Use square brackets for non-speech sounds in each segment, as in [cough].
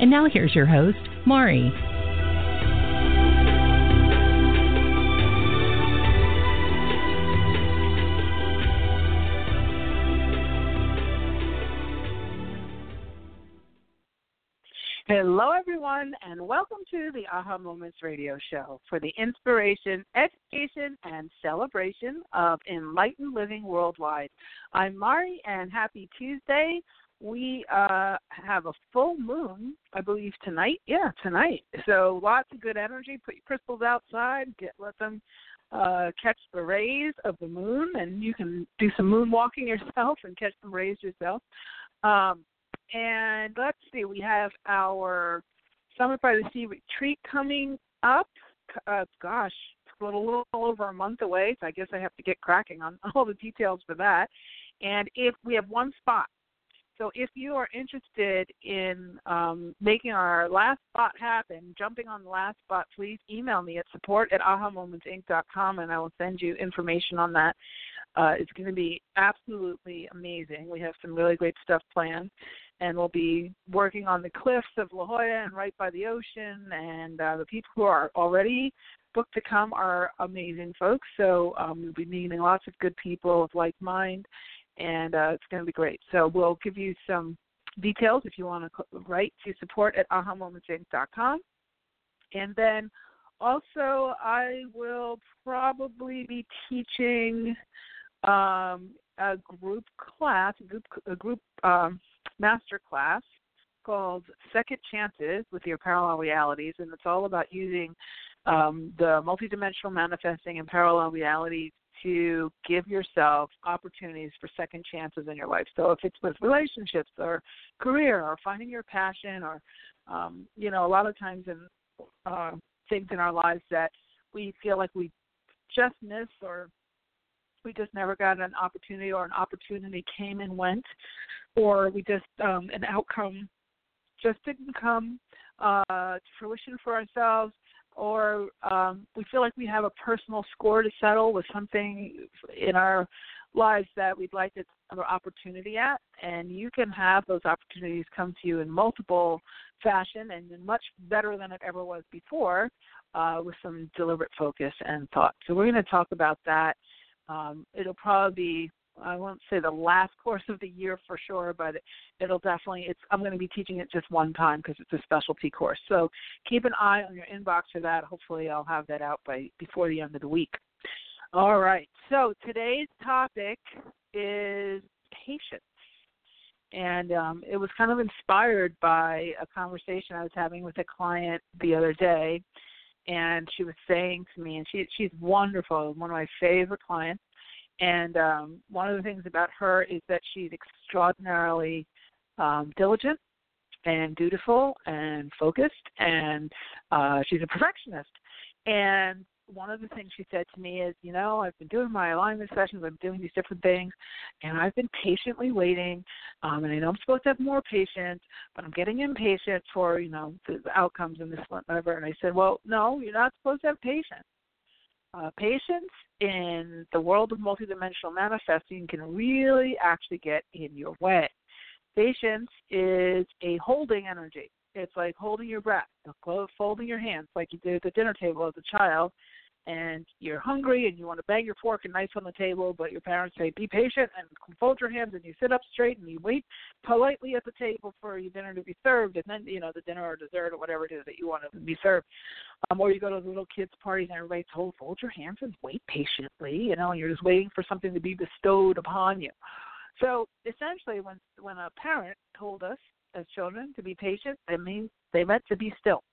And now here's your host, Mari. Hello, everyone, and welcome to the Aha Moments radio show for the inspiration, education, and celebration of enlightened living worldwide. I'm Mari, and happy Tuesday. We uh, have a full moon, I believe, tonight. Yeah, tonight. So lots of good energy. Put your crystals outside, get let them uh, catch the rays of the moon, and you can do some moonwalking yourself and catch some rays yourself. Um, and let's see, we have our Summit by the Sea retreat coming up. Uh, gosh, it's a little, little over a month away, so I guess I have to get cracking on [laughs] all the details for that. And if we have one spot, so if you are interested in um, making our last spot happen, jumping on the last spot, please email me at support at ahamomentsinc.com and I will send you information on that. Uh, it's going to be absolutely amazing. We have some really great stuff planned and we'll be working on the cliffs of La Jolla and right by the ocean. And uh, the people who are already booked to come are amazing folks. So um, we'll be meeting lots of good people of like mind, and uh, it's going to be great. So we'll give you some details if you want to write to support at ahamomentsinc.com. And then also, I will probably be teaching um, a group class, a group, a group um, master class called Second Chances with Your Parallel Realities, and it's all about using um, the multidimensional manifesting and parallel realities to give yourself opportunities for second chances in your life. So if it's with relationships or career or finding your passion or um, you know, a lot of times in uh, things in our lives that we feel like we just missed or we just never got an opportunity or an opportunity came and went or we just um, an outcome just didn't come uh, to fruition for ourselves, or um, we feel like we have a personal score to settle with something in our lives that we'd like to have an opportunity at, and you can have those opportunities come to you in multiple fashion and much better than it ever was before, uh, with some deliberate focus and thought. So we're going to talk about that. Um, it'll probably be I won't say the last [laughs] course of the year for sure, but it'll definitely. It's I'm going to be teaching it just one time because it's a specialty course. So keep an eye on your inbox for that. Hopefully, I'll have that out by before the end of the week. All right. So today's topic is patience, and um, it was kind of inspired by a conversation I was having with a client the other day, and she was saying to me, and she she's wonderful, one of my favorite clients and um, one of the things about her is that she's extraordinarily um, diligent and dutiful and focused, and uh, she's a perfectionist. And one of the things she said to me is, you know, I've been doing my alignment sessions, I'm doing these different things, and I've been patiently waiting. Um, and I know I'm supposed to have more patience, but I'm getting impatient for, you know, the, the outcomes and this whatever. And I said, well, no, you're not supposed to have patience. Uh, patience in the world of multidimensional manifesting can really actually get in your way. Patience is a holding energy. It's like holding your breath, folding your hands like you did at the dinner table as a child, and you're hungry and you want to bang your fork and knife on the table, but your parents say, be patient and fold your hands and you sit up straight and you wait politely at the table for your dinner to be served and then, you know, the dinner or dessert or whatever it is that you want to be served. Um, or you go to the little kids' parties and everybody's told, fold your hands and wait patiently, you know, and you're just waiting for something to be bestowed upon you. So essentially, when when a parent told us as children to be patient, it means they meant to be still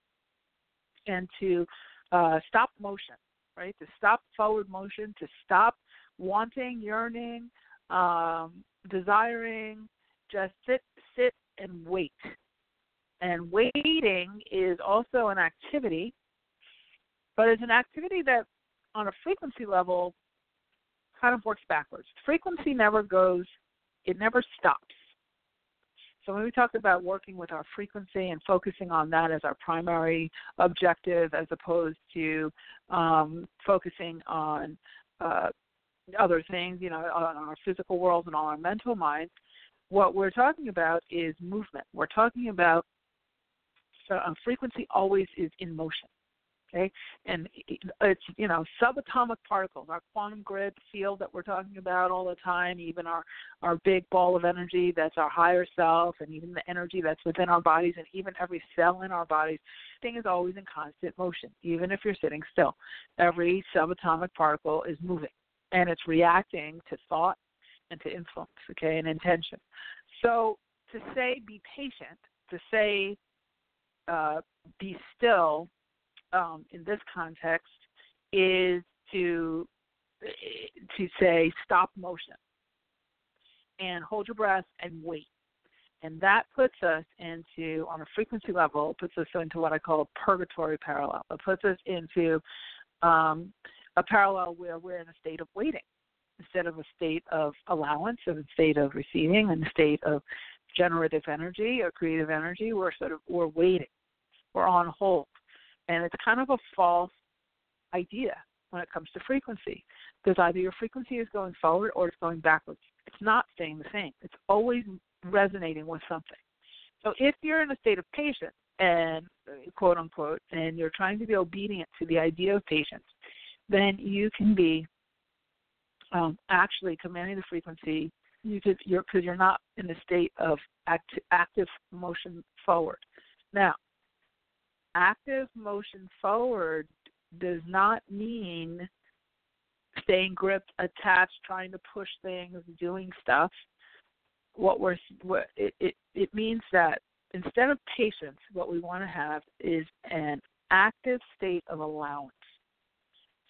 and to uh, stop motion right? To stop forward motion, to stop wanting, yearning, um, desiring, just sit, sit and wait. And waiting is also an activity, but it's an activity that on a frequency level kind of works backwards. Frequency never goes, it never stops. So when we talk about working with our frequency and focusing on that as our primary objective, as opposed to um, focusing on uh, other things, you know, on our physical world and on our mental minds, what we're talking about is movement. We're talking about so, um, frequency always is in motion okay? And it's you know subatomic particles, our quantum grid field that we're talking about all the time, even our our big ball of energy that's our higher self, and even the energy that's within our bodies, and even every cell in our bodies, thing is always in constant motion, even if you're sitting still. Every subatomic particle is moving, and it's reacting to thought and to influence, okay, and intention. So to say be patient, to say uh, be still um, in this context is to to say stop motion and hold your breath and wait. And that puts us into, on a frequency level, puts us into what I call a purgatory parallel. It puts us into um, a parallel where we're in a state of waiting instead of a state of allowance, of a state of receiving, and a state of generative energy or creative energy. We're sort of we're waiting. We're on hold. And it's kind of a false idea when it comes to frequency because either your frequency is going forward or it's going backwards. It's not staying the same. It's always resonating with something. So if you're in a state of patience and quote unquote, and you're trying to be obedient to the idea of patience, then you can be um, actually commanding the frequency. You could, you're because you're not in the state of act, active motion forward. Now, active motion forward does not mean staying gripped, attached, trying to push things, doing stuff. What we're what it it, it means that instead of patience, what we want to have is an active state of allowance.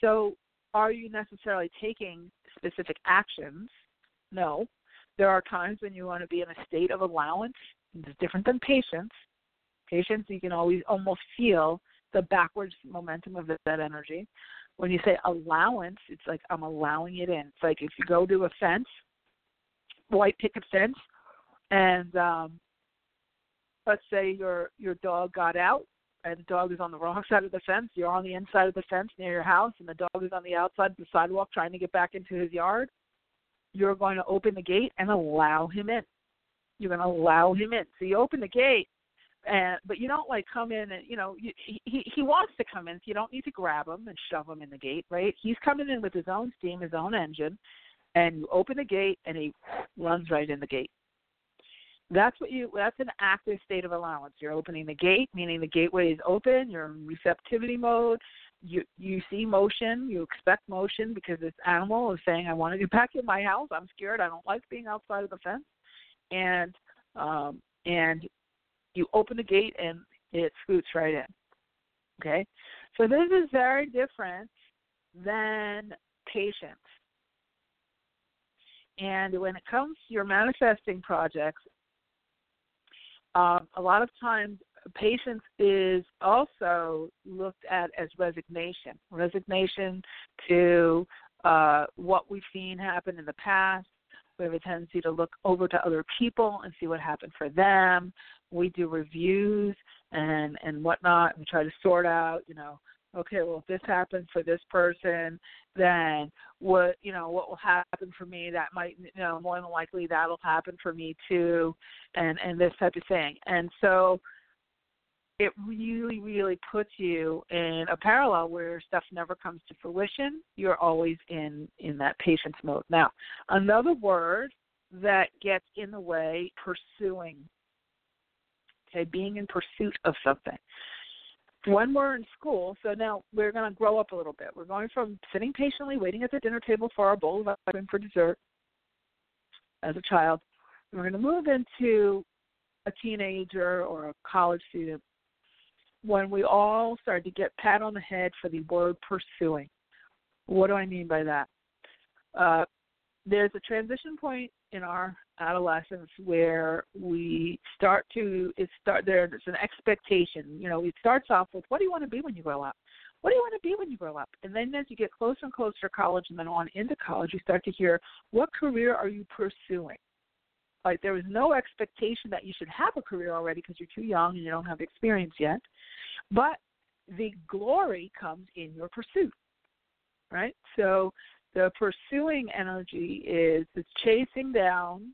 So, are you necessarily taking specific actions? No. There are times when you want to be in a state of allowance. It's different than patience. Patience, you can always almost feel the backwards momentum of that energy. When you say allowance, it's like I'm allowing it in. It's like if you go to a fence, white picket fence, and um, let's say your your dog got out and the dog is on the wrong [laughs] side of the fence. You're on the inside of the fence near your house, and the dog is on the outside of the sidewalk trying to get back into his yard. You're going to open the gate and allow him in. You're going to allow him in. So you open the gate, and but you don't like come in and you know you, he he wants to come in so you don't need to grab him and shove him in the gate right? He's coming in with his own steam his own engine and you open the gate and he runs right in the gate. That's what you that's an active state of allowance. You're opening the gate meaning the gateway is open you're in receptivity mode you you see motion you expect motion because this animal is saying i want to get back in my house. I'm scared. I don't like being outside of the fence. And um and you open the gate and it scoots right in. Okay? So this is very different than patience. And when it comes to your manifesting projects, um, a lot of times patience is also looked at as resignation. Resignation to uh, what we've seen happen in the past. We have a tendency to look over to other people and see what happened for them we do reviews and and whatnot and try to sort out you know okay well if this happens for this person then what you know what will happen for me? That might you know more than likely that'll happen for me too and and this type of thing. And so it really really puts you in a parallel where stuff never comes to fruition. You're always in in that patience mode. Now another word that gets in the way pursuing okay, being in pursuit of something. When we're in school, so now we're going to grow up a little bit. We're going from sitting patiently waiting at the dinner table for our bowl of ice cream for dessert as a child, and we're going to move into a teenager or a college student when we all start to get pat on the head for the word pursuing. What do I mean by that? Uh, there's a transition point in our adolescence where we start to it start there's an expectation. You know, it starts off with what do you want to be when you grow up? What do you want to be when you grow up? And then as you get closer and closer to college and then on into college, you start to hear what career are you pursuing? Like there is no expectation that you should have a career already because you're too young and you don't have experience yet. But the glory comes in your pursuit. Right? So the pursuing energy is it's chasing down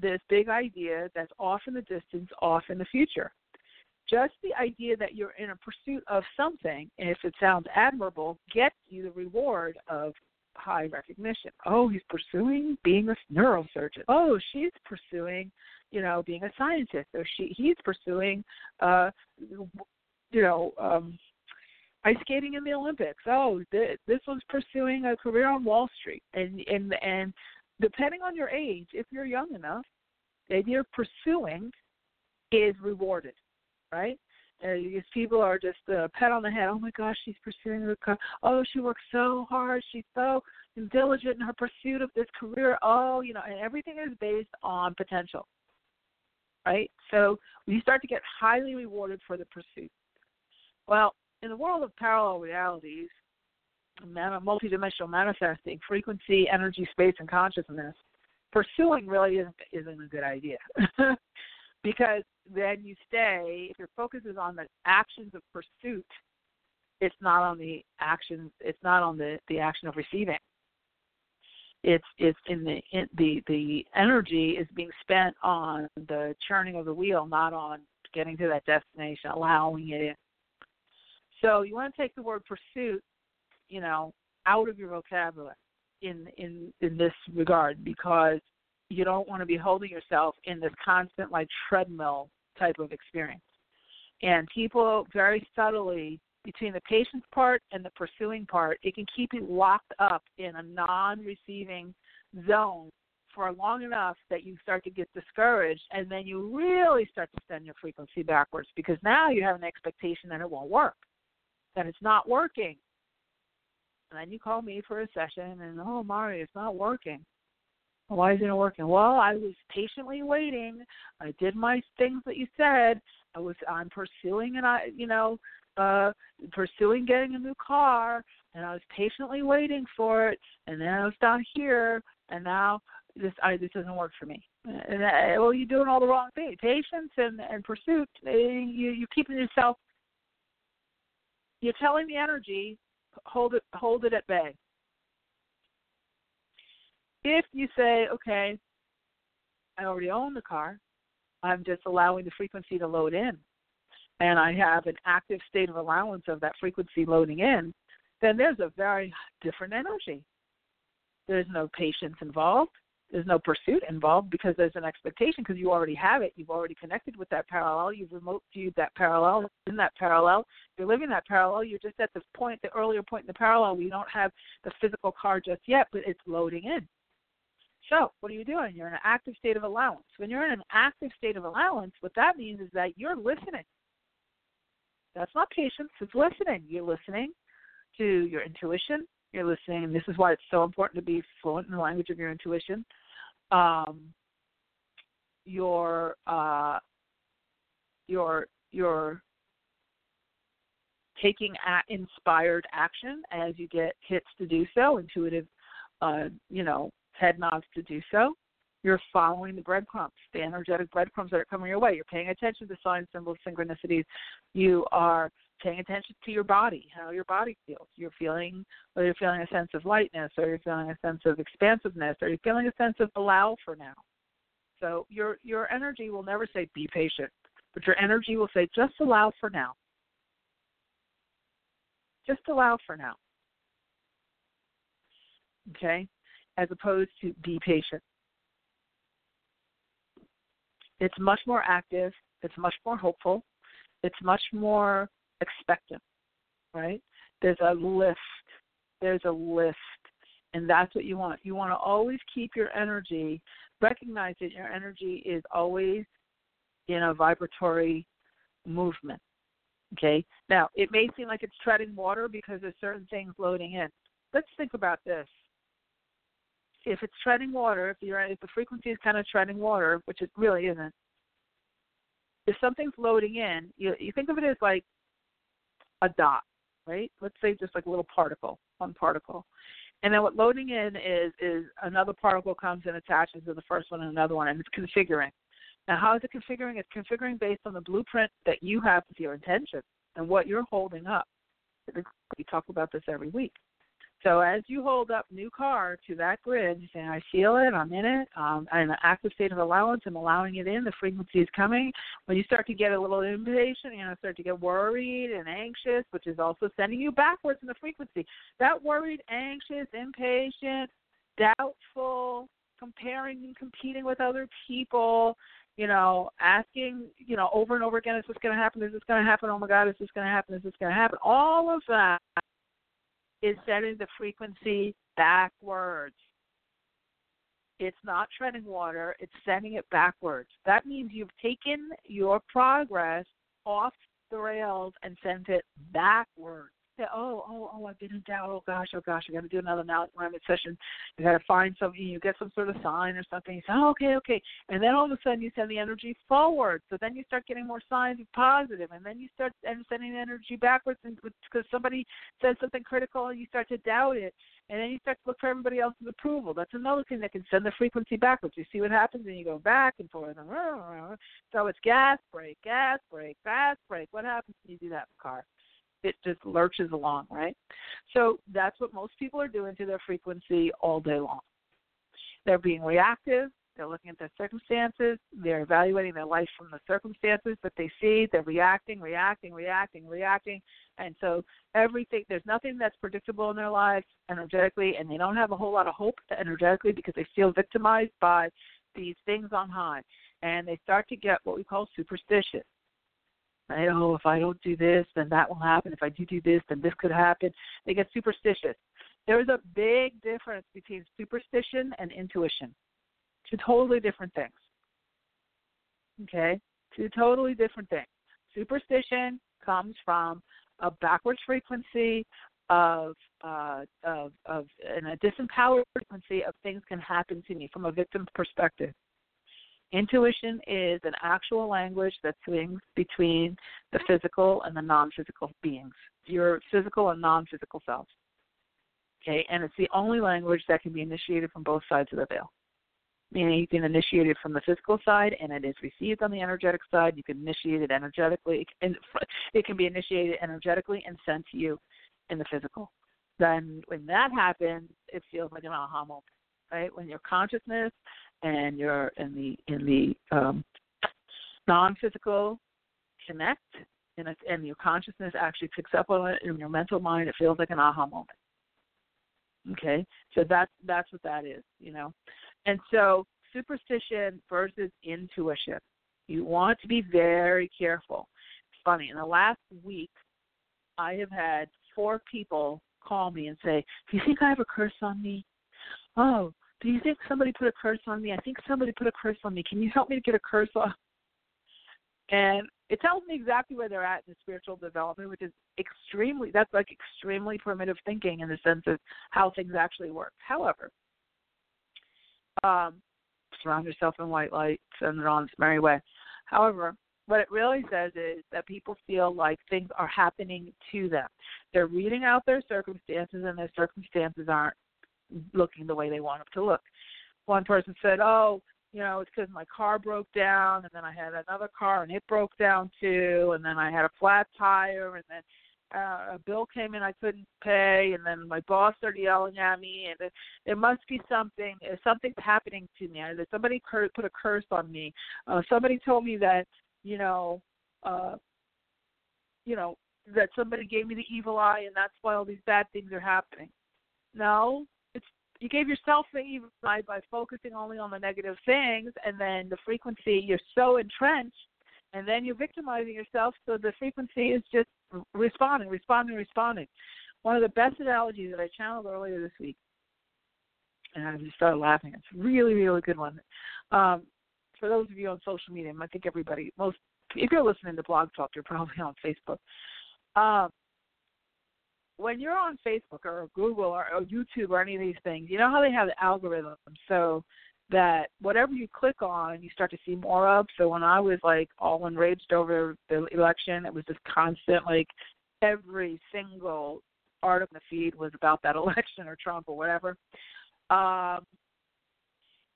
this big idea that's off in the distance, off in the future. Just the idea that you're in a pursuit of something, and if it sounds admirable, gets you the reward of high recognition. Oh, he's pursuing being a neurosurgeon. Oh, she's pursuing, you know, being a scientist. Or she he's pursuing, uh, you know, um, ice skating in the Olympics. Oh, th- this was pursuing a career on Wall Street, and and and depending on your age, if you're young enough, the idea of pursuing is rewarded, right? Uh, these people are just a uh, pat on the head. Oh my gosh, she's pursuing her. career. oh, she works so hard. She's so diligent in her pursuit of this career. Oh, you know, and everything is based on potential, right? So you start to get highly rewarded for the pursuit. Well, in the world of parallel realities, multidimensional manifesting, frequency, energy, space, and consciousness, pursuing really isn't, isn't a good idea. [laughs] because then you stay, if your focus is on the actions of pursuit, it's not on the actions, it's not on the, the action of receiving. It's it's in the in the the energy is being spent on the churning of the wheel, not on getting to that destination, allowing it. So you want to take the word pursuit, you know, out of your vocabulary in in in this regard because you don't want to be holding yourself in this constant like treadmill type of experience. And people very subtly between the patience part and the pursuing part, it can keep you locked up in a non-receiving zone for long enough that you start to get discouraged and then you really start to send your frequency backwards because now you have an expectation that it won't work that it's not working. And then you call me for a session, and oh, Mari, it's not working. Why isn't it working? Well, I was patiently waiting. I did my things that you said. I was I'm pursuing and I you know uh pursuing getting a new car and I was patiently waiting for it and then I was down here and now this I this doesn't work for me. And I, uh, well, you're doing all the wrong things. Patience and and pursuit. Eh, you you're keeping yourself you're telling the energy, hold it, hold it at bay. If you say, okay, I already own the car, I'm just allowing the frequency to load in, and I have an active state of allowance of that frequency loading in, then there's a very different energy. There's no patience involved there's no pursuit involved because there's an expectation because you already have it. You've already connected with that parallel. You've remote viewed that parallel. In that parallel, you're living that parallel. You're just at the point, the earlier point in the parallel. We don't have the physical car just yet, but it's loading in. So, what are you doing? You're in an active state of allowance. When you're in an active state of allowance, what that means is that you're listening. That's not patience, it's listening. You're listening to your intuition, you're listening. This is why it's so important to be fluent in the language of your intuition. Um, your uh, your your taking inspired action as you get hits to do so, intuitive, uh, you know, head nods to do so. You're following the breadcrumbs, the energetic breadcrumbs that are coming your way. You're paying attention to signs, symbols, synchronicities. You are paying attention to your body, how your body feels. You're feeling whether you're feeling a sense of lightness or you're feeling a sense of expansiveness or you're feeling a sense of allow for now. So your your energy will never say be patient, but your energy will say just allow for now. Just allow for now. Okay? As opposed to be patient. It's much more active, it's much more hopeful, it's much more expectant, right? There's a list. There's a list. And that's what you want. You want to always keep your energy, recognize that your energy is always in a vibratory movement. Okay? Now, it may seem like it's treading water because there's certain things loading in. Let's think about this. if it's treading water, if you're if the frequency is kind of treading water, which it really isn't, if something's loading in, you you think of it as like a dot, right? Let's say just like a little particle, one particle. And then what loading in is is another particle comes and attaches to the first one and another one and it's configuring. Now how is it configuring? It's configuring based on the blueprint that you have with your intention and what you're holding up. We talk about this every week. So as you hold up new car to that grid, you say, I feel it, I'm in it, um, I'm in an active state of allowance, I'm allowing it in, the frequency is coming. When you start to get a little impatient, you know, start to get worried and anxious, which is also sending you backwards in the frequency. That worried, anxious, impatient, doubtful, comparing and competing with other people, you know, asking, you know, over and over again, is this going to happen? Is this going to happen? Oh my God, is this going to happen? Is this going to happen? All of that is setting the frequency backwards. It's not treading water, it's sending it backwards. That means you've taken your progress off the rails and sent it backwards say, oh, oh, oh, I've been in doubt. Oh gosh, oh gosh, I got to do another alignment session. You got to find something. You get some sort of sign or something. You say, oh, okay, okay, and then all of a sudden you send the energy forward. So then you start getting more signs of positive, and then you start sending the energy backwards because somebody says something critical, and you start to doubt it. And then you start to look for everybody else's approval. That's another thing that can send the frequency backwards. You see what happens, and you go back and forth. And so it's gas, brake, gas, brake, gas, brake. What happens when you do that in the car? It just lurches along, right? So that's what most people are doing to their frequency all day long. They're being reactive. They're looking at their circumstances. They're evaluating their life from the circumstances that they see. They're reacting, reacting, reacting, reacting. And so everything, there's nothing that's predictable in their lives energetically, and they don't have a whole lot of hope energetically because they feel victimized by these things on high. And they start to get what we call superstitious Oh, if I don't do this, then that will happen. If I do do this, then this could happen. They get superstitious. There is a big difference between superstition and intuition. Two totally different things. Okay? Two totally different things. Superstition comes from a backwards frequency of uh, of of and a disempowered frequency of things can happen to me from a victim perspective. Intuition is an actual language that swings between the physical and the non physical beings, your physical and non physical selves. Okay, and it's the only language that can be initiated from both sides of the veil. Meaning you can initiate it from the physical side and it is received on the energetic side. You can initiate it energetically and [laughs] it can be initiated energetically and sent to you in the physical. Then when that happens, it feels like an aha moment. Right? When your consciousness and you're in the in the um, non-physical connect, and, it, and your consciousness actually picks up on it in your mental mind. It feels like an aha moment. Okay, so that's that's what that is, you know. And so superstition versus intuition. You want to be very careful. It's funny. In the last week, I have had four people call me and say, "Do you think I have a curse on me?" Oh, do you think somebody put a curse on me? I think somebody put a curse on me. Can you help me to get a curse off? [laughs] And it tells me exactly where they're at in the spiritual development, which is extremely, that's like extremely primitive thinking in the sense of how things actually work. However, um, surround yourself in white light, send it on its merry way. However, what it really says is that people feel like things are happening to them. They're reading out their circumstances, and their circumstances aren't looking the way they want them to look. One person said, "Oh, you know, it's because my car broke down, and then I had another car and it broke down too, and then I had a flat tire, and then uh, a bill came in I couldn't pay, and then my boss started yelling at me, and it, there must be something, something's happening to me. Either somebody cur- put a curse on me. Uh, somebody told me that, you know, uh, you know, that somebody gave me the evil eye, and that's why all these bad things are happening. No, you gave yourself the evil eye by focusing only on the negative things, and then the frequency you're so entrenched, and then you're victimizing yourself. So the frequency is just responding, responding, responding. One of the best analogies that I channeled earlier this week, and I just started laughing. It's a really, really good one. Um, for those of you on social media, I think everybody, most, if you're listening to Blog Talk, you're probably on Facebook. Um, when you're on Facebook or Google or, or YouTube or any of these things, you know how they have the algorithm so that whatever you click on, you start to see more of. So when I was like all enraged over the election, it was just constant like every single article in the feed was about that [laughs] election or Trump or whatever. Um,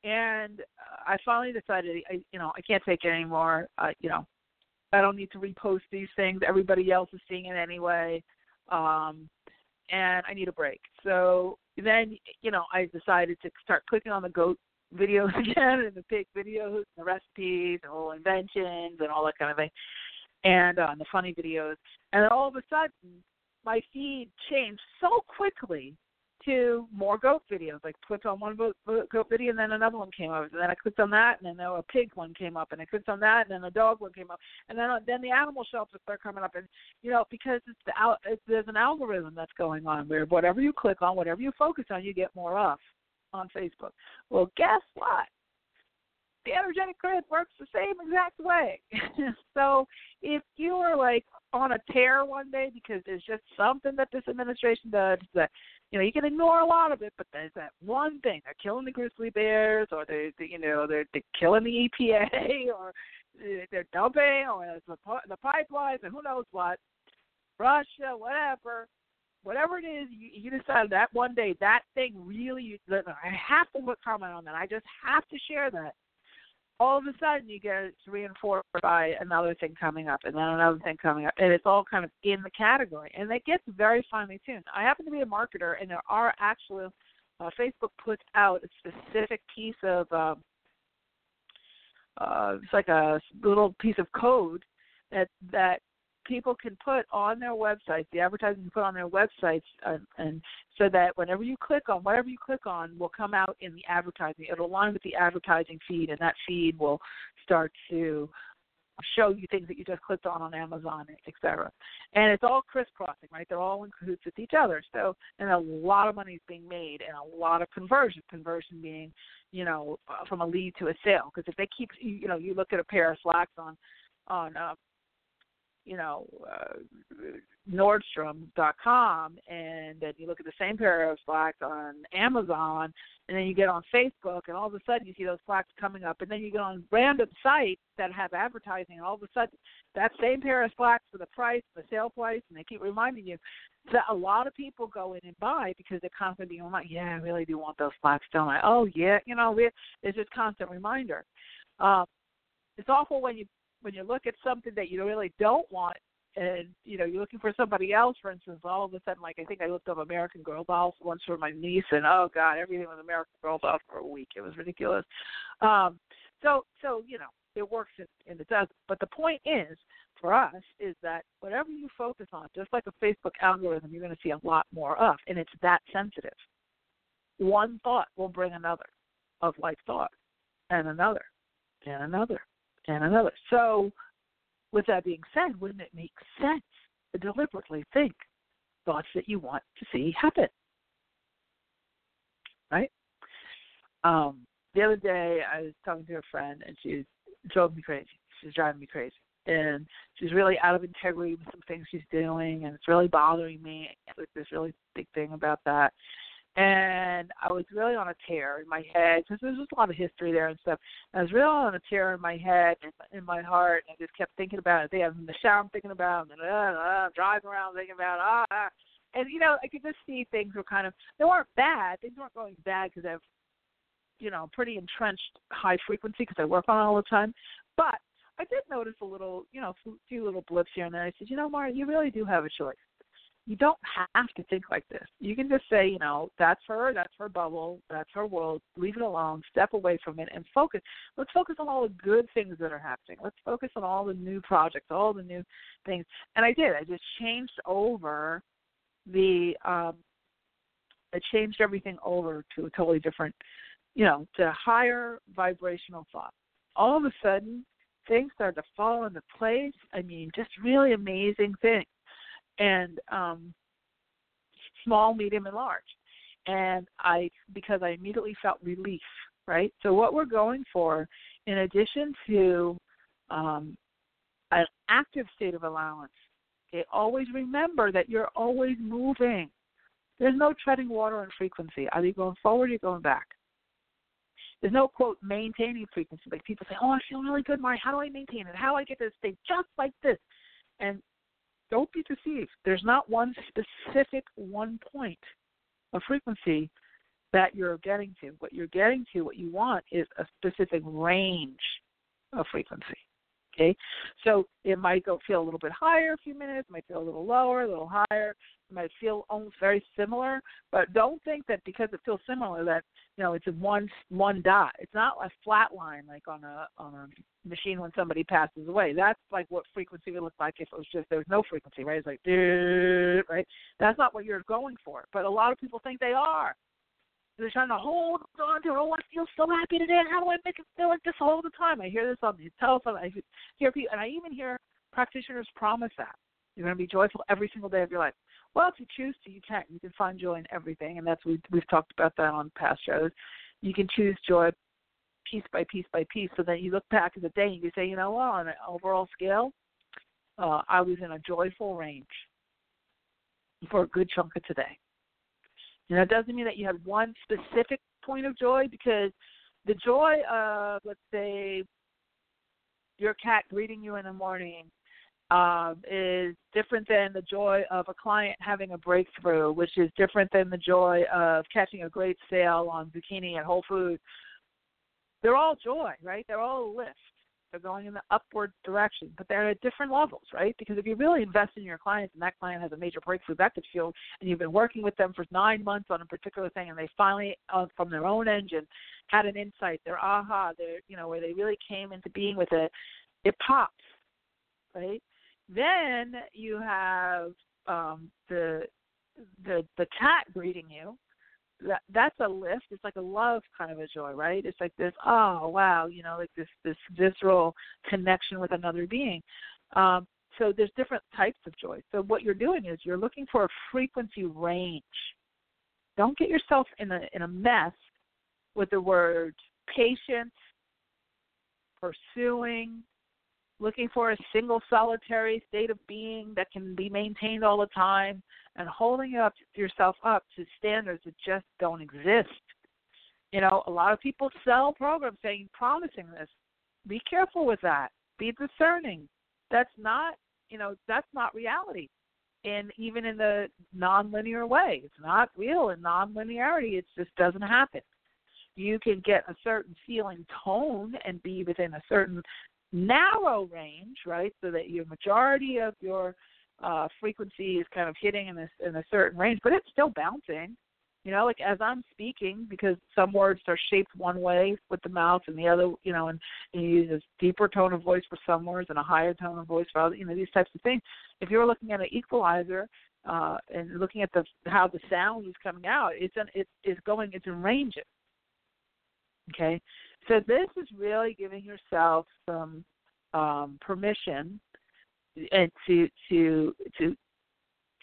and I finally decided, I, you know, I can't take it anymore. Uh, you know, I don't need to repost these things. Everybody else is seeing it anyway, um, and I need a break. So then, you know, I decided to start clicking on the goat videos [laughs] again and the pig videos, and the recipes and little inventions and all that kind of thing, and uh, the funny videos. And then all of a sudden, my feed changed so quickly to more goat videos. I clicked on one goat video, and then another one came up. And then I clicked on that, and then a pig one came up, and I clicked on that, and then a dog one came up, and then uh, then the animal shelters start coming up, and you know because it's the it's, there's an algorithm that's going on where whatever you click on, whatever you focus on, you get more of on Facebook. Well, guess what? the energetic grid works the same exact way. [laughs] so if you are like on a tear one day because there's just something that this administration does that you know you can ignore a lot of it, but there's that one thing they're killing the grizzly bears, or they're you know they're, they're killing the EPA, [laughs] or they're dumping, or the the pipelines, and who knows what, Russia, whatever whatever it is you, you decide that one day that thing really I have to comment on that. I just have to share that all of a sudden you get reinforced by another thing coming up and then another thing coming up and it's all kind of in the category and it gets very finely tuned. I happen to be a marketer and there are actually uh, facebook puts out a specific piece of um, uh, it's like a little piece of code that that people can put on their websites, the advertising can put on their websites, uh, and so that whenever you click on whatever you click on will come out in the advertising. It'll align with the advertising feed, and that feed will start to show you things that you just clicked on on Amazon, etc. And it's all crisscrossing, right? They're all in cahoots with each other. So, and a lot of money is being made, and a lot of conversion. Conversion being, you know, from a lead to a sale. Because if they keep, you know, you look at a pair of slacks on on uh, you know uh, Nordstrom.com, and then you look at the same pair of slacks on Amazon, and then you get on Facebook, and all of a sudden you see those slacks coming up, and then you get on random sites that have advertising, and all of a sudden that same pair of slacks for the price, the sale price, and they keep reminding you that a lot of people go in and buy because they're constantly being like, yeah, I really do want those slacks, don't I? Oh yeah, you know, it's just constant reminder. Um, it's awful when you when you look at something that you really don't want and you know you're looking for somebody else for instance all of a sudden like i think i looked up american girl dolls once for my niece and oh god everything was american girl dolls for a week. It was ridiculous. Um so so you know it works and, and it does but the point is for us is that whatever you focus on just like a facebook algorithm you're going to see a lot more of and it's that sensitive. One thought will bring another of like thought and another and another and another. So, with that being said, wouldn't it make sense to deliberately think thoughts that you want to see happen? Right? Um, the other day, I was talking to a friend, and she drove me crazy. She's driving me crazy. And she's really out of integrity with some things she's doing, and it's really bothering me. Like this really big thing about that and I was really on a tear in my head because there's just a lot of history there and stuff. I was really on a tear in my head and in my heart, and I just kept thinking about it. They have in the shower, I'm thinking about, and uh, uh, driving around thinking about, ah, ah, and you know, I could just see things were kind of they weren't bad. Things weren't going bad because I've, you know, pretty entrenched high frequency because I work on it all the time, but. I did notice a little, you know, a few little blips here and there. I said, you know, Mara, you really do have a choice you don't have to think like this. You can just say, you know, that's her, that's her bubble, that's her world. Leave it alone. Step away from it and focus. Let's focus on all the good things that are happening. Let's focus on all the new projects, all the new things. And I did. I just changed over the. um I changed everything over to a totally different, you know, to higher vibrational thought. All of a sudden, things started to fall into place. I mean, just really amazing things and um, small, medium, and large. And I, because I immediately felt relief, right? So what we're going for, in addition to um, an active state of allowance, Okay, always remember that you're always moving. There's no treading water in frequency. Either you're going forward or you're going back. There's no quote maintaining frequency. Like people say, "Oh, I feel really good, Mari. How do I maintain it? How do I get to stay just like this?" And don't be deceived. There's not one specific one point of frequency that you're getting to. What you're getting to, what you want, is a specific range of frequency. Okay, so it might go feel a little bit higher a few minutes, might feel a little lower, a little higher, it might feel almost very similar. But don't think that because it feels similar that you know it's a one one dot. It's not a flat line like on a on a machine when somebody passes away. That's like what frequency would look like if it was just there's no frequency, right? It's like right. That's not what you're going for. But a lot of people think they are. They're trying to hold on to it. Oh, I feel so happy today. How do I make it feel like this all the time? I hear this on the telephone. I hear people, and I even hear practitioners promise that you're going to be joyful every single day of your life. Well, if you choose to, you can. You can find joy in everything, and that's we've we've talked about that on past shows. You can choose joy piece by piece by piece, so that you look back at the day and you say, you know what, on an overall scale, uh, I was in a joyful range for a good chunk of today. And that doesn't mean that you have one specific point of joy because the joy of, let's say, your cat greeting you in the morning um, is different than the joy of a client having a breakthrough, which is different than the joy of catching a great sale on zucchini at Whole Foods. They're all joy, right? They're all a lift. They're going in the upward direction, but they're at different levels, right? Because if you really invest in your clients and that client has a major breakthrough, that could feel, and you've been working with them for nine months on a particular thing, and they finally, uh, from their own engine, had an insight, their aha, their, you know, where they really came into being with it, it pops, right? Then you have um, the the the cat greeting you, that that's a lift. It's like a love kind of a joy, right? It's like this, oh wow, you know, like this this visceral connection with another being. Um, so there's different types of joy. So what you're doing is you're looking for a frequency range. Don't get yourself in a in a mess with the word patience, pursuing, looking for a single solitary state of being that can be maintained all the time and holding up yourself up to standards that just don't exist. You know, a lot of people sell programs saying promising this. Be careful with that. Be discerning. That's not, you know, that's not reality. And even in the nonlinear way, it's not real in nonlinearity. It just doesn't happen. You can get a certain feeling tone and be within a certain narrow range, right? So that your majority of your uh, frequency is kind of hitting in a, in a certain range, but it's still bouncing. You know, like as I'm speaking, because some words are shaped one way with the mouth, and the other, you know, and, and you use a deeper tone of voice for some words and a higher tone of voice for other, you know, these types of things. If you're looking at an equalizer uh, and looking at the how the sound is coming out, it's an, it is going, it's in ranges. Okay, so this is really giving yourself some um, permission and to to to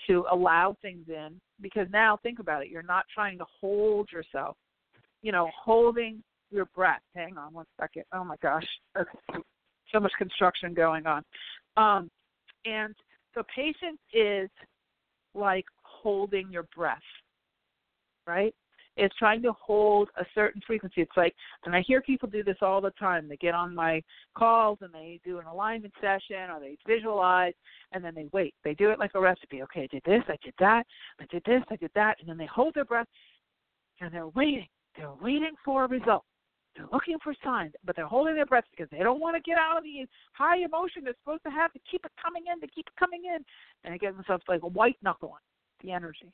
to allow things in because now think about it you're not trying to hold yourself you know holding your breath. Hang on one second. Oh my gosh so much construction going on. Um and so patience is like holding your breath right is trying to hold a certain frequency. It's like, and I hear people do this all the time. They get on my calls and they do an alignment session or they visualize and then they wait. They do it like a recipe. Okay, I did this, I did that, I did this, I did that, and then they hold their breath and they're waiting. They're waiting for a result. They're looking for signs, but they're holding their breath because they don't want to get out of the high emotion they're supposed to have to keep it coming in, to keep it coming in, and they get themselves like a white knuckle on the energy.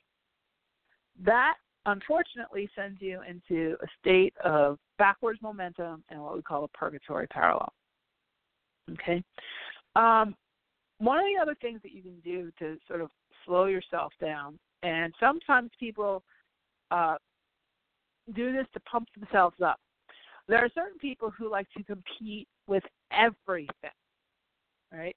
That unfortunately sends you into a state of backwards momentum and what we call a purgatory parallel. Okay? Um, one of the other things that you can do to sort of slow yourself down, and sometimes people uh, do this to pump themselves up. There are certain people who like to compete with everything, right?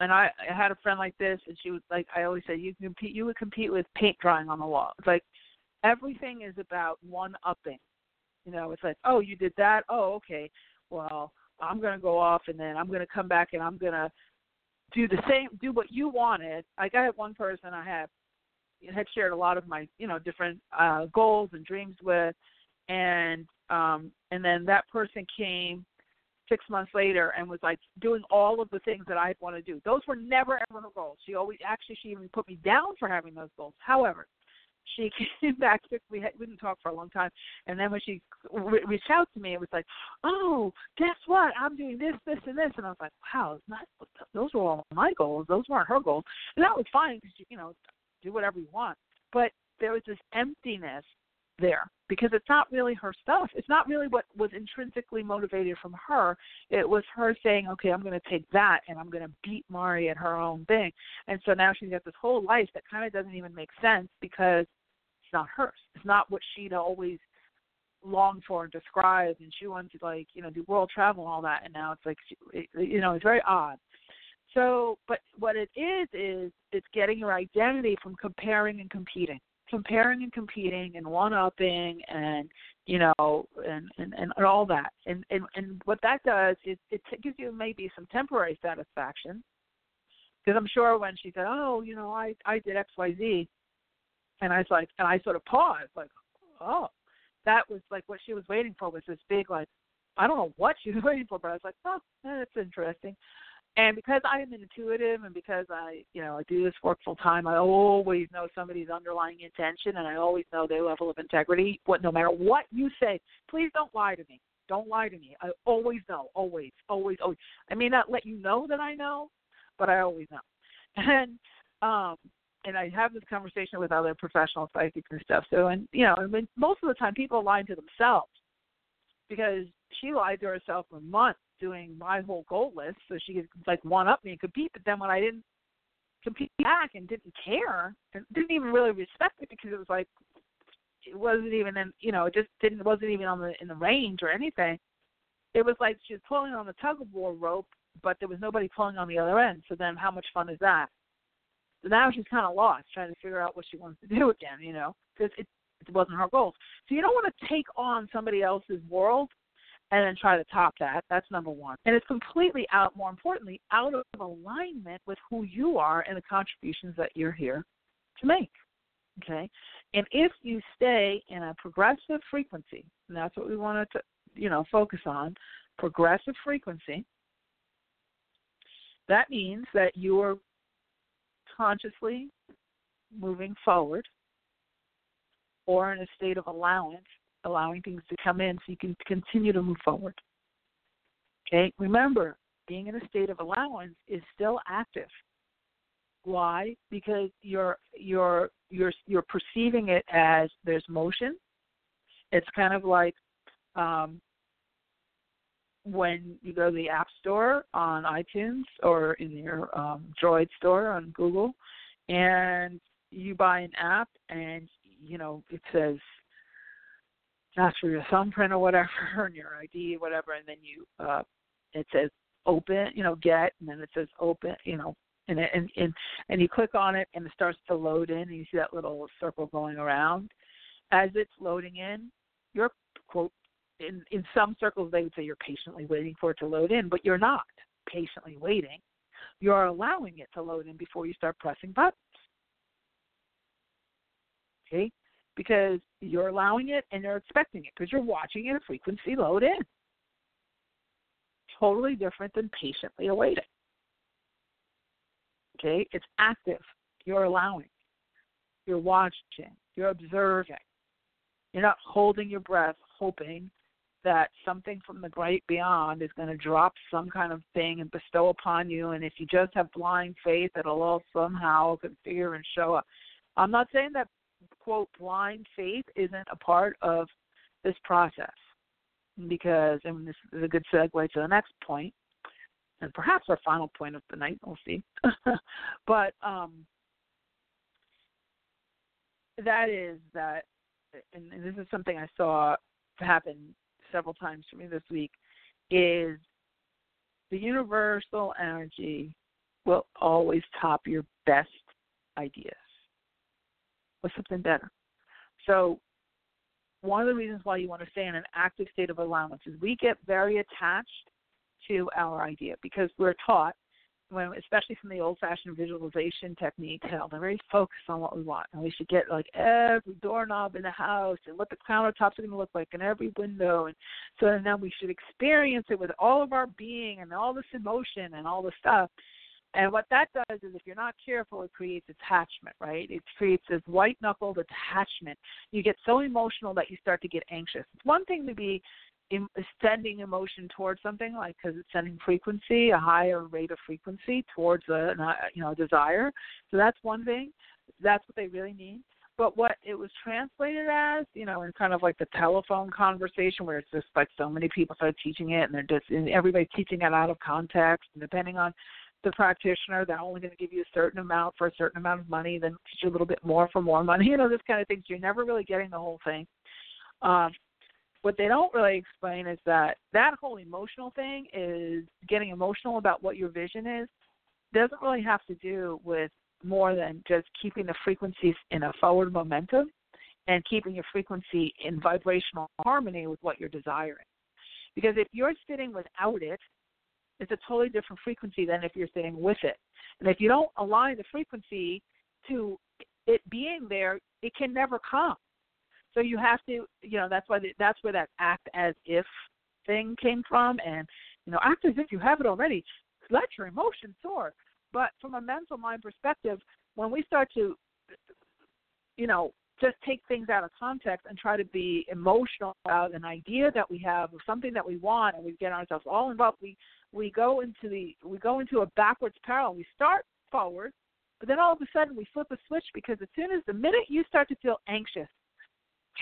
And I, I had a friend like this, and she was like, I always say, you compete, you would compete with paint drying on the wall. It's like everything is about one upping. You know, it's like, oh, you did that. Oh, okay. Well, I'm going to go off and then I'm going to come back and I'm going to do the same, do what you wanted. Like I had one person I had had shared a lot of my you know different uh goals and dreams with, and um and then that person came six months later and was like doing all of the things that I want to do. Those were never ever her goals. She always actually she even put me down for having those goals. However, she [laughs] came back. We, didn't talk for a long time, and then when she re- reached out to me, it was like, "Oh, guess what? I'm doing this, this, and this." And I was like, "Wow, not those were all my goals. Those weren't her goals." And that was fine because you know, do whatever you want. But there was this emptiness there because it's not really her stuff. It's not really what was intrinsically motivated from her. It was her saying, "Okay, I'm going to take that and I'm going to beat Mari at her own thing." And so now she's got this whole life that kind of doesn't even make sense because it's not hers. It's not what she'd always longed for and described. And she wanted to like you know do world travel and all that. And now it's like you know it's very odd. So, but what it is is it's getting your identity from comparing and competing comparing and competing and one upping and you know and, and and all that. And and and what that does is it gives you maybe some temporary satisfaction. Because i'm sure when she said oh you know i i did xyz and i was like and i sort of paused like oh. That was like what she was waiting for was this big like i don't know what she was [laughs] waiting for but i was like oh that's interesting and because I am intuitive and because I, you know, I do this work full time, I always know somebody's underlying intention and I always know their level of integrity. What no matter what you say, please don't lie to me. Don't lie to me. I always know, always, always, always. I may not let you know that I know, but I always know. [laughs] And um and I have this conversation with other professional psychics and stuff. So and you know, I mean most of the time people lie to themselves because she lied to herself for months doing my whole goal list so she could like one up me and compete. But then when I didn't compete back and didn't care and didn't even really respect it because it was like it wasn't even in you know it just didn't wasn't even on the in the range or anything. It was like she was pulling on the tug of war rope, but there was nobody pulling on the other end. So then how much fun is that? So now she's kind of lost trying to figure out what she wants to do again, you know, because it, it wasn't her goals. So you don't want to take on somebody else's world and then try to top that. That's number one. And it's completely out, more importantly, out of alignment with who you are and the contributions that you're here to make. Okay? And if you stay in a progressive frequency, and that's what we want to, you know, focus on, progressive frequency, that means that you're consciously moving forward or in a state of allowance allowing things to come in so you can continue to move forward. Okay, remember, being in a state of allowance is still active. Why? Because you're you're you're you're perceiving it as there's motion. It's kind of like um, when you go to the App Store on iTunes or in your um, Droid store on Google, and you buy an app, and you know it says ask for your thumbprint or whatever [laughs] and your ID, whatever, and then you uh it says open, you know, get, and then it says open, you know, and it, and and and you click on it and it starts to load in, and you see that little circle going around. As it's loading in, you're quote in in some circles they would say you're patiently waiting for it to load in, but you're not patiently waiting. You're allowing it to load in before you start pressing buttons. Okay, because you're allowing it and you're expecting it because you're watching it a frequency load in. Totally different than patiently awaiting. Okay, it's active. You're allowing. You're watching. You're observing. You're not holding your breath, hoping that something from the great beyond is going to drop some kind of thing and bestow upon you. And if you just have blind faith, it'll all somehow configure and show up. I'm not saying that quote blind faith isn't a part of this process. Because and this is a good segue to the next point and perhaps our final point of the night we'll see. [laughs] But um that is that and, and this is something i saw happen several times for me this week is the universal energy will always top your best ideas with something better. So, one of the reasons why you want to stay in an active state of allowance is we get very attached to our idea because we're taught when especially from the old fashioned visualization technique, how they're very focused on what we want. And we should get like every doorknob in the house and what the countertops are gonna look like and every window and so then now we should experience it with all of our being and all this emotion and all the stuff. And what that does is if you're not careful it creates attachment, right? It creates this white knuckled attachment. You get so emotional that you start to get anxious. It's one thing to be in, sending emotion towards something like because it's sending frequency a higher rate of frequency towards a uh, you know desire so that's one thing that's what they really need but what it was translated as you know in kind of like the telephone conversation where it's just like so many people start teaching it and they're just and everybody's teaching it out of context and depending on the practitioner they're only going to give you a certain amount for a certain amount of money then teach you a little bit more for more money [laughs] you know this kind of things you're never really getting the whole thing um, what they don't really explain is that that whole emotional thing is getting emotional about what your vision is doesn't really have to do with more than just keeping the frequencies in a forward momentum and keeping your frequency in vibrational harmony with what you're desiring. Because if you're sitting without it, it's a totally different frequency than if you're sitting with it. And if you don't align the frequency to it being there, it can never come. So you have to, you know, that's why the, that's where that act as if thing came from, and you know, act as if you have it already. Let your emotions soar. But from a mental mind perspective, when we start to, you know, just take things out of context and try to be emotional about an idea that we have or something that we want, and we get ourselves all involved, we we go into the we go into a backwards parallel. We start forward, but then all of a sudden we flip a switch because as soon as the minute you start to feel anxious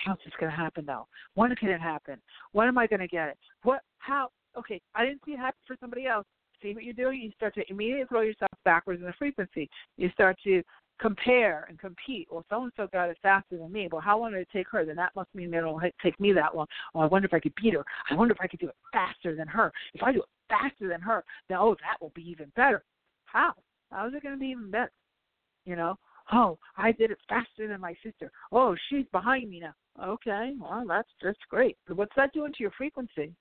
how's this going to happen now? When can it happen? When am I going to get it? What? How? Okay, I didn't see it happen for somebody else. See what you're doing? You start to immediately throw yourself backwards in the frequency. You start to compare and compete. Well, so and so got it faster than me. Well, how long did it take her? Then that must mean it'll take me that long. Oh, I wonder if I could beat her. I wonder if I could do it faster than her. If I do it faster than her, then oh, that will be even better. How? How is it going to be even better? You know? Oh, I did it faster than my sister. Oh, she's behind me now. Okay, well that's that's great. What's that doing to your frequency?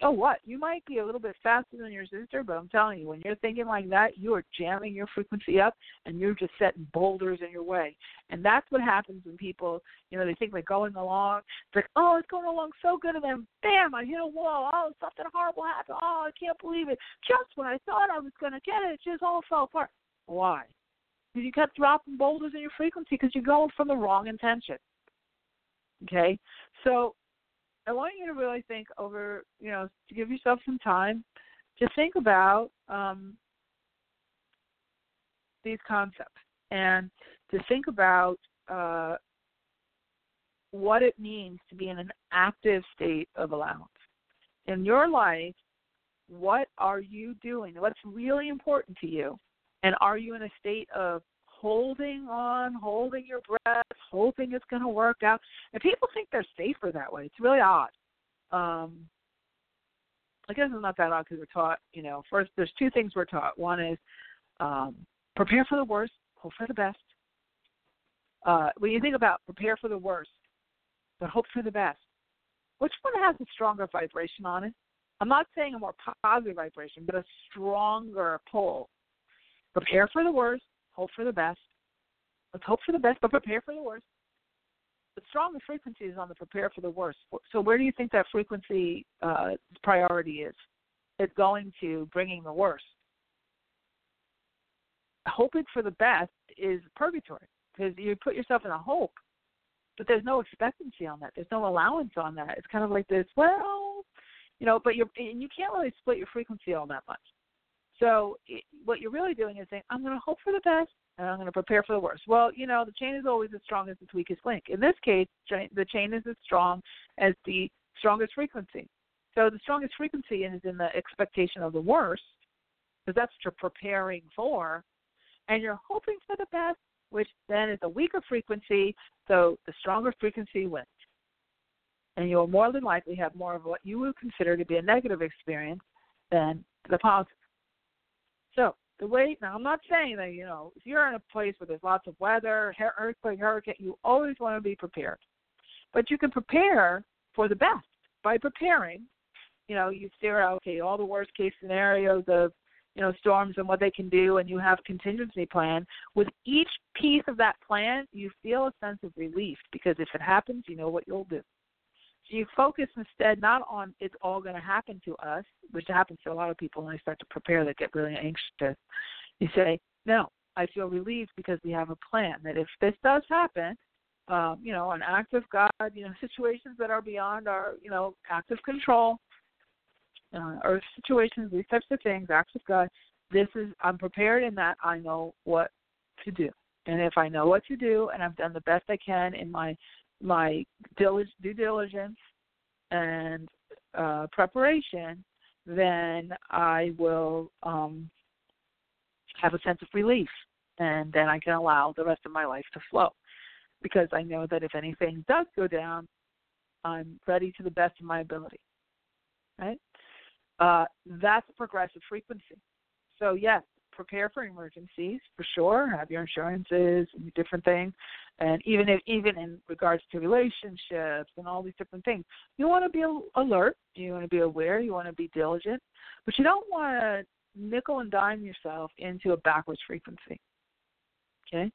So what? You might be a little bit faster than your sister, but I'm telling you, when you're thinking like that, you are jamming your frequency up and you're just setting boulders in your way. And that's what happens when people, you know, they think they're going along. It's like, oh, it's going along so good, and then bam, I hit a wall. Oh, something horrible happened. Oh, I can't believe it. Just when I thought I was going to get it, it just all fell apart. Why? Because you kept dropping boulders in your frequency because you're going from the wrong intention. Okay, so I want you to really think over, you know, to give yourself some time to think about um, these concepts and to think about uh, what it means to be in an active state of allowance. In your life, what are you doing? What's really important to you? And are you in a state of holding on, holding your breath, hoping it's going to work out. And people think they're safer that way. It's really odd. Um, I guess it's not that odd because we're taught, you know, first there's two things we're taught. One is um, prepare for the worst, hope for the best. Uh, when you think about prepare for the worst, but hope for the best, which one has a stronger vibration on it? I'm not saying a more positive vibration, but a stronger pull. Prepare for the worst, hope for the best. Let's hope for the best, but prepare for the worst. The strongest frequency is on the prepare for the worst. So where do you think that frequency uh, priority is? It's going to bringing the worst. Hoping for the best is purgatory because you put yourself in a hope, but there's no expectancy on that. There's no allowance on that. It's kind of like this. Well, you know, but you're and you can't really split your frequency all that much. So what you're really doing is saying, I'm going to hope for the best and I'm going to prepare for the worst. Well, you know, the chain is always as strong as its weakest link. In this case, the chain is as strong as the strongest frequency. So the strongest frequency is in the expectation of the worst, because that's what you're preparing for, and you're hoping for the best, which then is a weaker frequency. So the stronger frequency wins, and you'll more than likely have more of what you would consider to be a negative experience than the positive. So the way now I'm not saying that you know if you're in a place where there's lots of weather, earthquake, hurricane, you always want to be prepared. But you can prepare for the best by preparing. You know, you figure out okay all the worst case scenarios of you know storms and what they can do and you have contingency plan with each piece of that plan you feel a sense of relief because if it happens you know what you'll do you focus instead not on it's all going to happen to us which happens to a lot of people when they start to prepare they get really anxious you say no i feel relieved because we have a plan that if this does happen um, you know, an act of God, you know, situations that are beyond our, you know, active control, uh, or situations, these types of things, acts of God. This is I'm prepared in that I know what to do, and if I know what to do, and I've done the best I can in my my due diligence and uh, preparation, then I will um, have a sense of relief, and then I can allow the rest of my life to flow, because I know that if anything does go down, I'm ready to the best of my ability. Right? uh, that's progressive frequency. So yes, prepare for emergencies for sure. Have your insurances and different things, and even if even in regards to relationships and all these different things, you want to be alert. You want to be aware. You want to be diligent, but you don't want to nickel and dime yourself into a backwards frequency. Okay,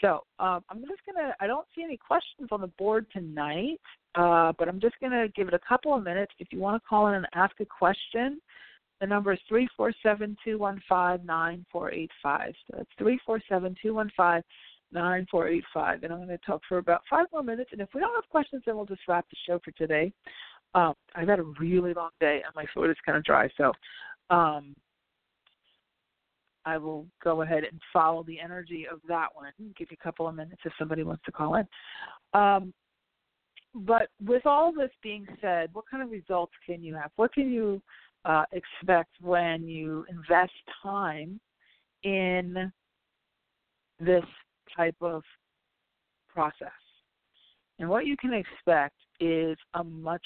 so um, I'm just gonna. I don't see any questions on the board tonight, uh, but I'm just gonna give it a couple of minutes. If you want to call in and ask a question, the number is three four seven two one five nine four eight five. So that's three four seven two one five nine four eight five. And I'm going to talk for about five more minutes. And if we don't have questions, then we'll just wrap the show for today. Um, I've had a really long day, and my throat is kind of dry, so um, I will go ahead and follow the energy of that one. Give you a couple of minutes if somebody wants to call in. Um, but with all this being said, what kind of results can you have? What can you uh, expect when you invest time in this type of process? And what you can expect is a much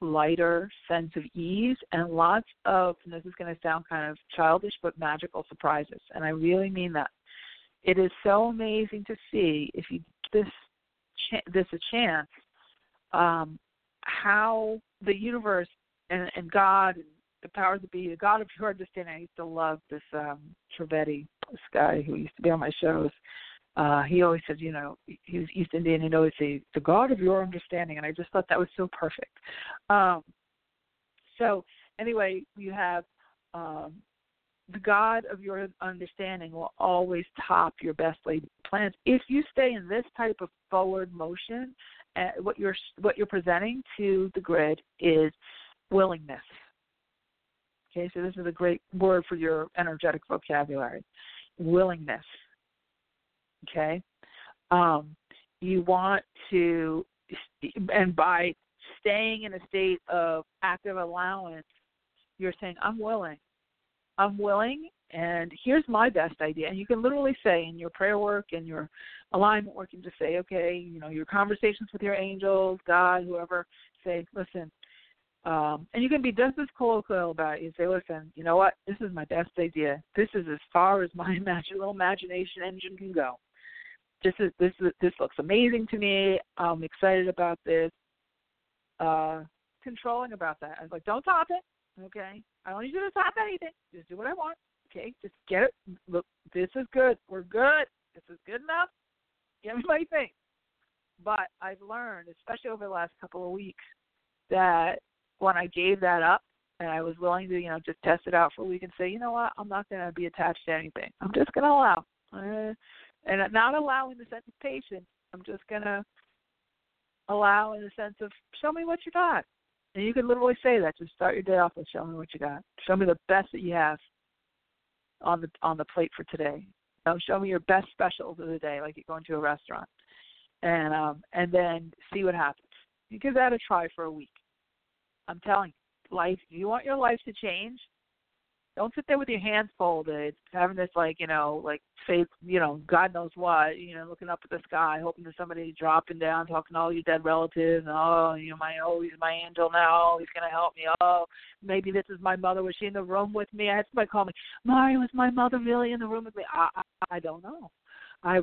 lighter sense of ease and lots of and this is going to sound kind of childish but magical surprises and i really mean that it is so amazing to see if you this this a chance um how the universe and, and god and the powers that be the god of your understanding i used to love this um Trivedi, this guy who used to be on my shows uh, he always said, you know, he was East Indian. He'd always say, "The God of your understanding," and I just thought that was so perfect. Um, so anyway, you have um, the God of your understanding will always top your best laid plans if you stay in this type of forward motion. Uh, what you're what you're presenting to the grid is willingness. Okay, so this is a great word for your energetic vocabulary. Willingness Okay. Um, you want to, and by staying in a state of active allowance, you're saying, I'm willing. I'm willing, and here's my best idea. And you can literally say in your prayer work and your alignment work, you just say, okay, you know, your conversations with your angels, God, whoever, say, listen, um, and you can be just as colloquial about it. You say, listen, you know what? This is my best idea. This is as far as my [laughs] imagine, little imagination engine can go this is this is this looks amazing to me. I'm excited about this. Uh, controlling about that. I was like, don't top it. Okay, I don't need you to top anything. Just do what I want. Okay, just get it. Look, this is good. We're good. This is good enough. Give me my thing. But I've learned, especially over the last couple of weeks, that when I gave that up and I was willing to, you know, just test it out for a week and say, you know what, I'm not going to be attached to anything. I'm just going to allow. Uh, and not allowing the sense of patience. I'm just gonna allow in the sense of show me what you got. And you can literally say that. Just start your day off with show me what you got. Show me the best that you have on the on the plate for today. You know, show me your best specials of the day, like you're going to a restaurant. And um and then see what happens. You give that a try for a week. I'm telling you, life you want your life to change, don't sit there with your hands folded, having this like you know like faith, you know God knows what, you know looking up at the sky, hoping that somebody dropping down, talking to all your dead relatives, and oh you know my oh he's my angel now, he's gonna help me. Oh maybe this is my mother. Was she in the room with me? I had somebody call me, Mari, was my mother really in the room with me? I I, I don't know. I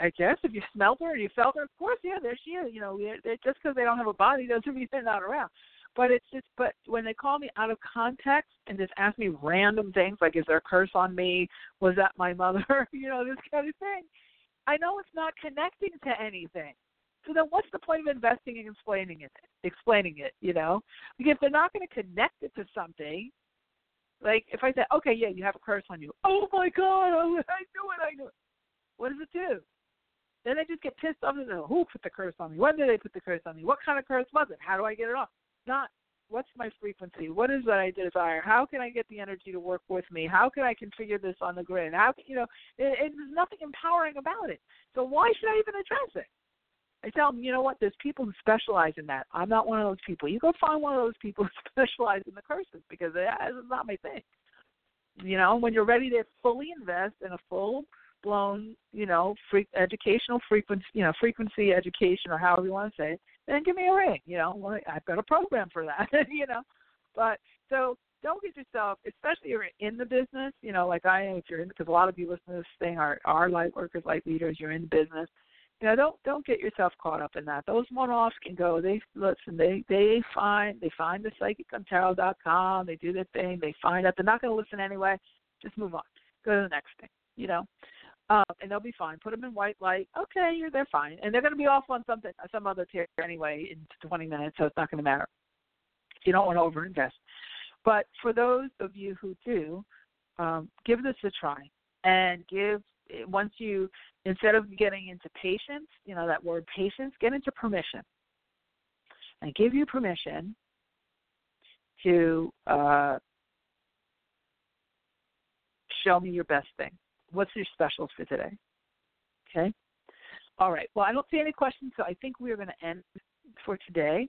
I guess if you smelled her or you felt her, of course, yeah, there she is. You know, just because they don't have a body doesn't mean they're not around. But it's just, but when they call me out of context and just ask me random things like, "Is there a curse on me? Was that my mother?" [laughs] you know, this kind of thing. I know it's not connecting to anything. So then, what's the point of investing in explaining it? Explaining it, you know, because if they're not going to connect it to something, like if I say, "Okay, yeah, you have a curse on you," oh my God, I knew it, I knew it. What does it do? Then they just get pissed off and say, "Who put the curse on me? When did they put the curse on me? What kind of curse was it? How do I get it off?" Not what's my frequency? What is that I desire? How can I get the energy to work with me? How can I configure this on the grid? How can you know? It, it, there's nothing empowering about it. So why should I even address it? I tell them, you know what? There's people who specialize in that. I'm not one of those people. You go find one of those people [laughs] who specialize in the curses because that is not my thing. You know, when you're ready to fully invest in a full blown, you know, free, educational frequency, you know, frequency education or however you want to say it, then give me a ring. You know, I've got a program for that. [laughs] you know, but so don't get yourself, especially if you're in the business. You know, like I am. If you're in, because a lot of you listen to this thing are are light workers, light leaders. You're in the business. You know, don't don't get yourself caught up in that. Those one-offs can go. They listen. They they find they find the psychic on tarot.com. They do their thing. They find out they're not going to listen anyway. Just move on. Go to the next thing. You know, um, and they'll be fine. Put them in white light. Okay, you're they're fine, and they're going to be off on something, some other tier anyway in 20 minutes, so it's not going to matter. You don't want to overinvest. But for those of you who do, um, give this a try, and give once you instead of getting into patience, you know that word patience, get into permission, and give you permission to uh, show me your best thing what's your specials for today? Okay. All right. Well, I don't see any questions, so I think we are going to end for today.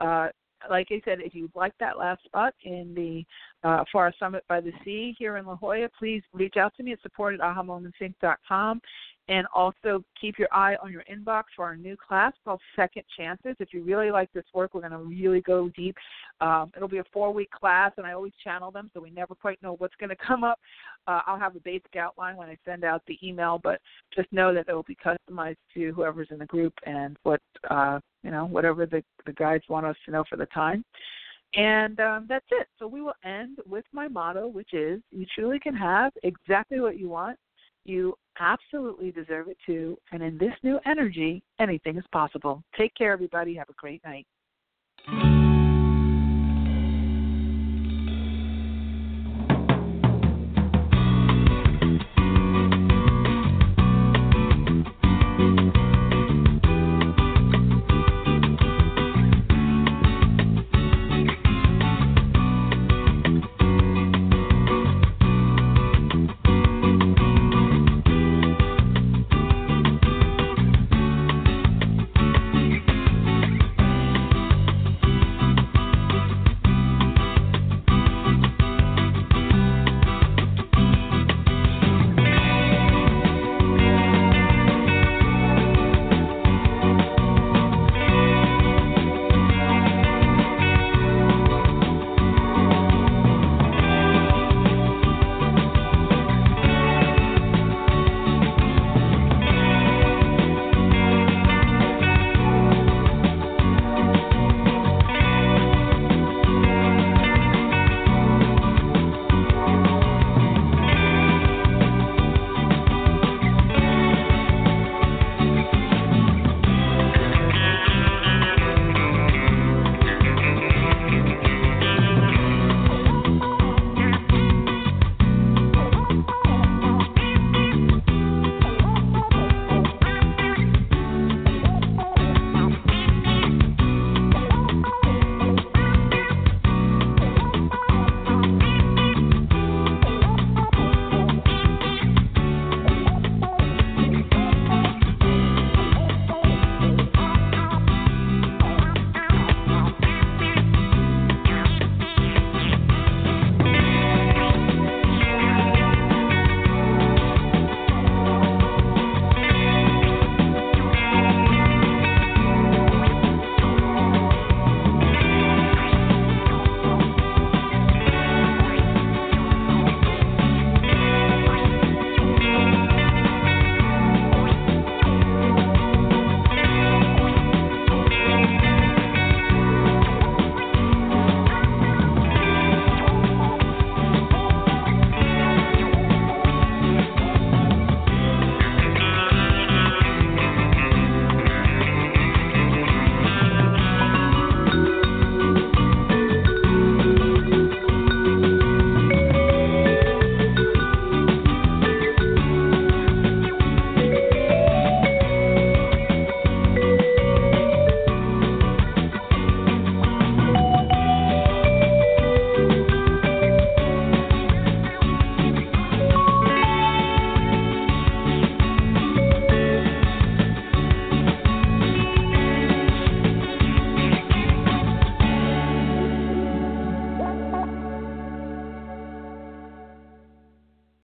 Uh, like I said, if you'd like that last spot in the uh, Forest Summit by the Sea here in La Jolla, please reach out to me at support at ahamomentsinc.com. And also keep your eye on your inbox for our new class called Second Chances. If you really like this work, we're going to really go deep. Um, it'll be a four week class, and I always channel them, so we never quite know what's going [laughs] to come up. Uh, I'll have a basic outline when I send out the email, but just know that it will be customized to whoever's in the group and what, uh, you know, whatever the, the guides want us to know for the time. And um, that's it. So we will end with my motto, which is you truly can have exactly what you want you absolutely deserve it too. And in this new energy, anything is possible. Take care, everybody. Have a great night.